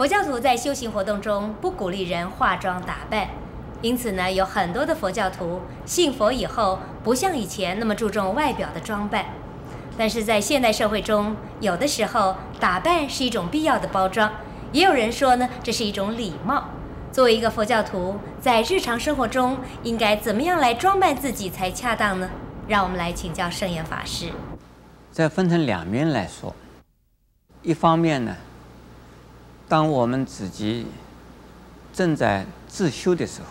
佛教徒在修行活动中不鼓励人化妆打扮，因此呢，有很多的佛教徒信佛以后，不像以前那么注重外表的装扮。但是在现代社会中，有的时候打扮是一种必要的包装，也有人说呢，这是一种礼貌。作为一个佛教徒，在日常生活中应该怎么样来装扮自己才恰当呢？让我们来请教圣严法师。再分成两面来说，一方面呢，当我们自己正在自修的时候，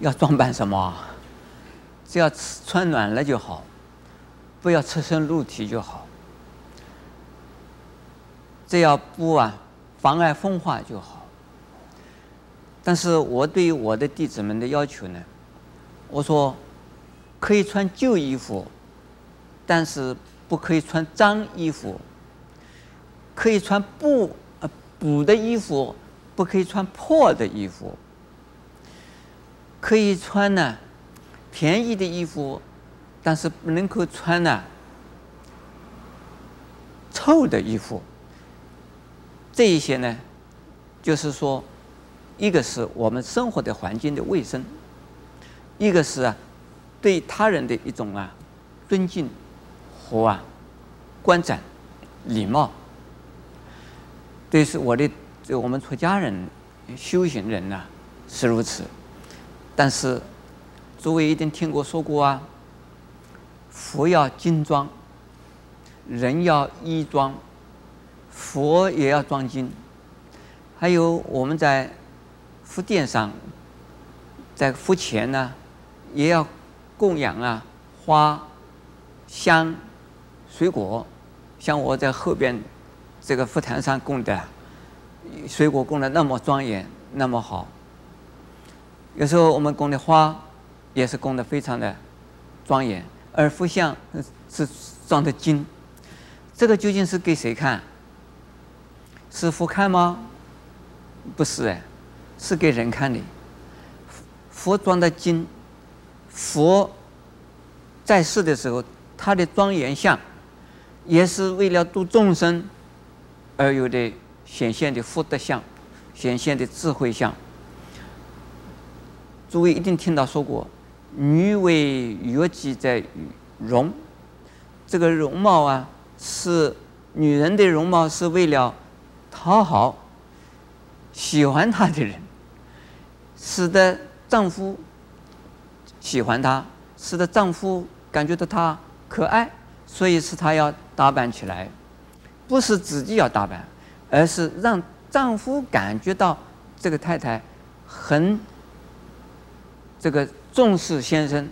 要装扮什么？只要穿暖了就好。不要赤身露体就好，只要不啊妨碍风化就好。但是我对于我的弟子们的要求呢，我说可以穿旧衣服，但是不可以穿脏衣服；可以穿不呃补的衣服，不可以穿破的衣服；可以穿呢便宜的衣服。但是不能够穿呢臭的衣服。这一些呢，就是说，一个是我们生活的环境的卫生，一个是啊对他人的一种啊尊敬和啊观展礼貌。对是我的，这我们出家人修行人呢是如此。但是诸位一定听过说过啊。佛要金装，人要衣装，佛也要装金。还有我们在佛殿上，在佛前呢，也要供养啊花、香、水果。像我在后边这个佛坛上供的水果供的那么庄严，那么好。有时候我们供的花也是供的非常的庄严。而佛像是装的金，这个究竟是给谁看？是佛看吗？不是哎，是给人看的。佛装的金，佛在世的时候，他的庄严相，也是为了度众生而有的显现的福德相，显现的智慧相。诸位一定听到说过。女为悦己在容，这个容貌啊，是女人的容貌，是为了讨好喜欢她的人，使得丈夫喜欢她，使得丈夫感觉到她可爱，所以是她要打扮起来，不是自己要打扮，而是让丈夫感觉到这个太太很这个。重视先生，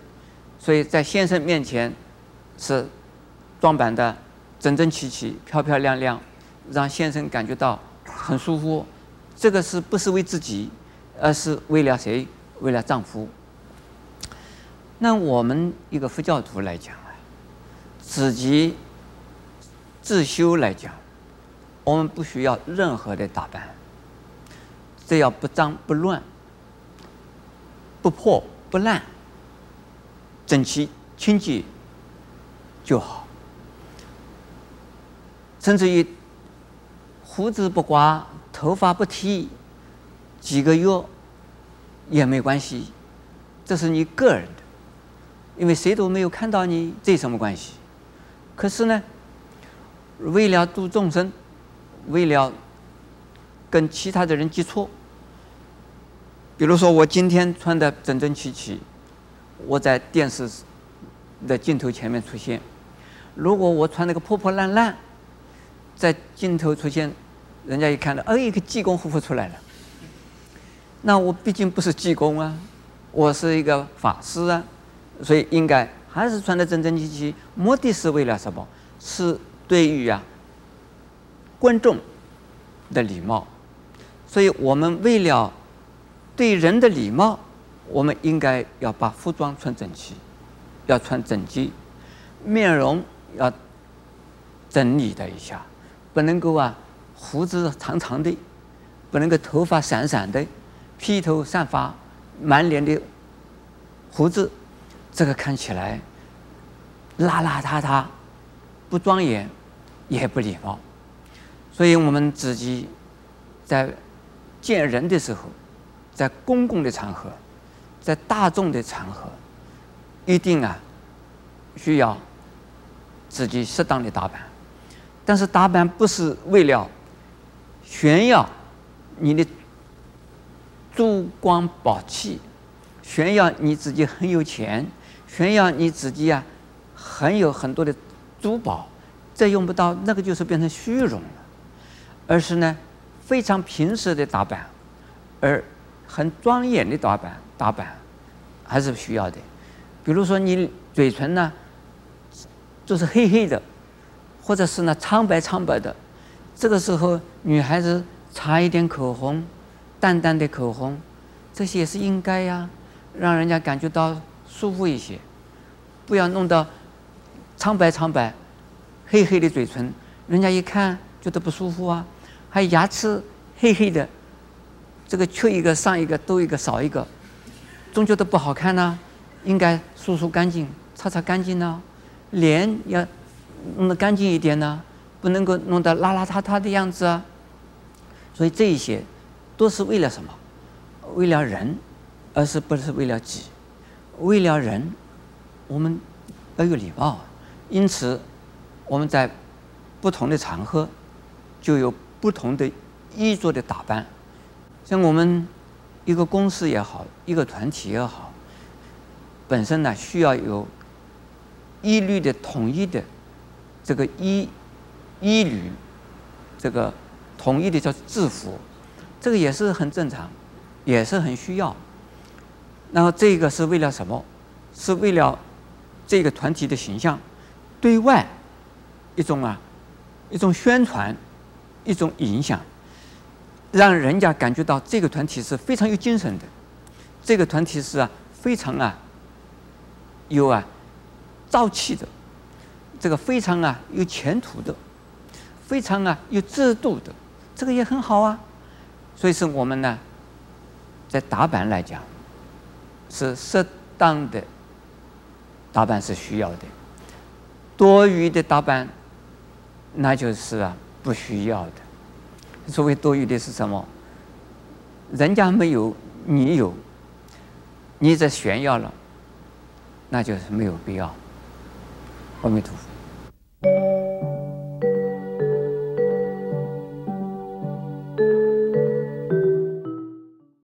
所以在先生面前是装扮的整整齐齐、漂漂亮亮，让先生感觉到很舒服。这个是不是为自己，而是为了谁？为了丈夫。那我们一个佛教徒来讲啊，自己自修来讲，我们不需要任何的打扮，只要不脏不乱，不破。不烂，整齐清洁就好。甚至于胡子不刮，头发不剃，几个月也没关系。这是你个人的，因为谁都没有看到你，这有什么关系？可是呢，为了度众生，为了跟其他的人接触。比如说，我今天穿的整整齐齐，我在电视的镜头前面出现。如果我穿那个破破烂烂，在镜头出现，人家一看到，哎，一个济公活佛出来了。那我毕竟不是济公啊，我是一个法师啊，所以应该还是穿的整整齐齐。目的是为了什么？是对于啊观众的礼貌。所以我们为了。对人的礼貌，我们应该要把服装穿整齐，要穿整洁，面容要整理的一下，不能够啊胡子长长的，不能够头发散散的，披头散发，满脸的胡子，这个看起来邋邋遢遢，不庄严，也不礼貌。所以我们自己在见人的时候，在公共的场合，在大众的场合，一定啊需要自己适当的打扮。但是打扮不是为了炫耀你的珠光宝气，炫耀你自己很有钱，炫耀你自己啊很有很多的珠宝，这用不到，那个就是变成虚荣了。而是呢，非常平实的打扮，而很庄严的打扮，打扮还是需要的。比如说，你嘴唇呢，就是黑黑的，或者是呢苍白苍白的，这个时候女孩子擦一点口红，淡淡的口红，这些也是应该呀，让人家感觉到舒服一些，不要弄到苍白苍白、黑黑的嘴唇，人家一看觉得不舒服啊。还牙齿黑黑的，这个缺一个上一个多一个少一个，总觉得不好看呢、应该梳梳干净，擦擦干净呢。脸要弄得干净一点呢，不能够弄得邋邋遢遢的样子啊。所以这一些都是为了什么？为了人，而是不是为了己？为了人，我们要有礼貌。因此，我们在不同的场合就有。不同的衣着的打扮，像我们一个公司也好，一个团体也好，本身呢需要有一律的统一的这个衣衣履，这个统一的叫制服，这个也是很正常，也是很需要。然后这个是为了什么？是为了这个团体的形象，对外一种啊一种宣传。一种影响，让人家感觉到这个团体是非常有精神的，这个团体是啊非常啊有啊朝气的，这个非常啊有前途的，非常啊有制度的，这个也很好啊。所以说我们呢，在打扮来讲，是适当的打扮是需要的，多余的打扮，那就是啊。不需要的，所谓多余的是什么？人家没有，你有，你这炫耀了，那就是没有必要。阿弥陀佛。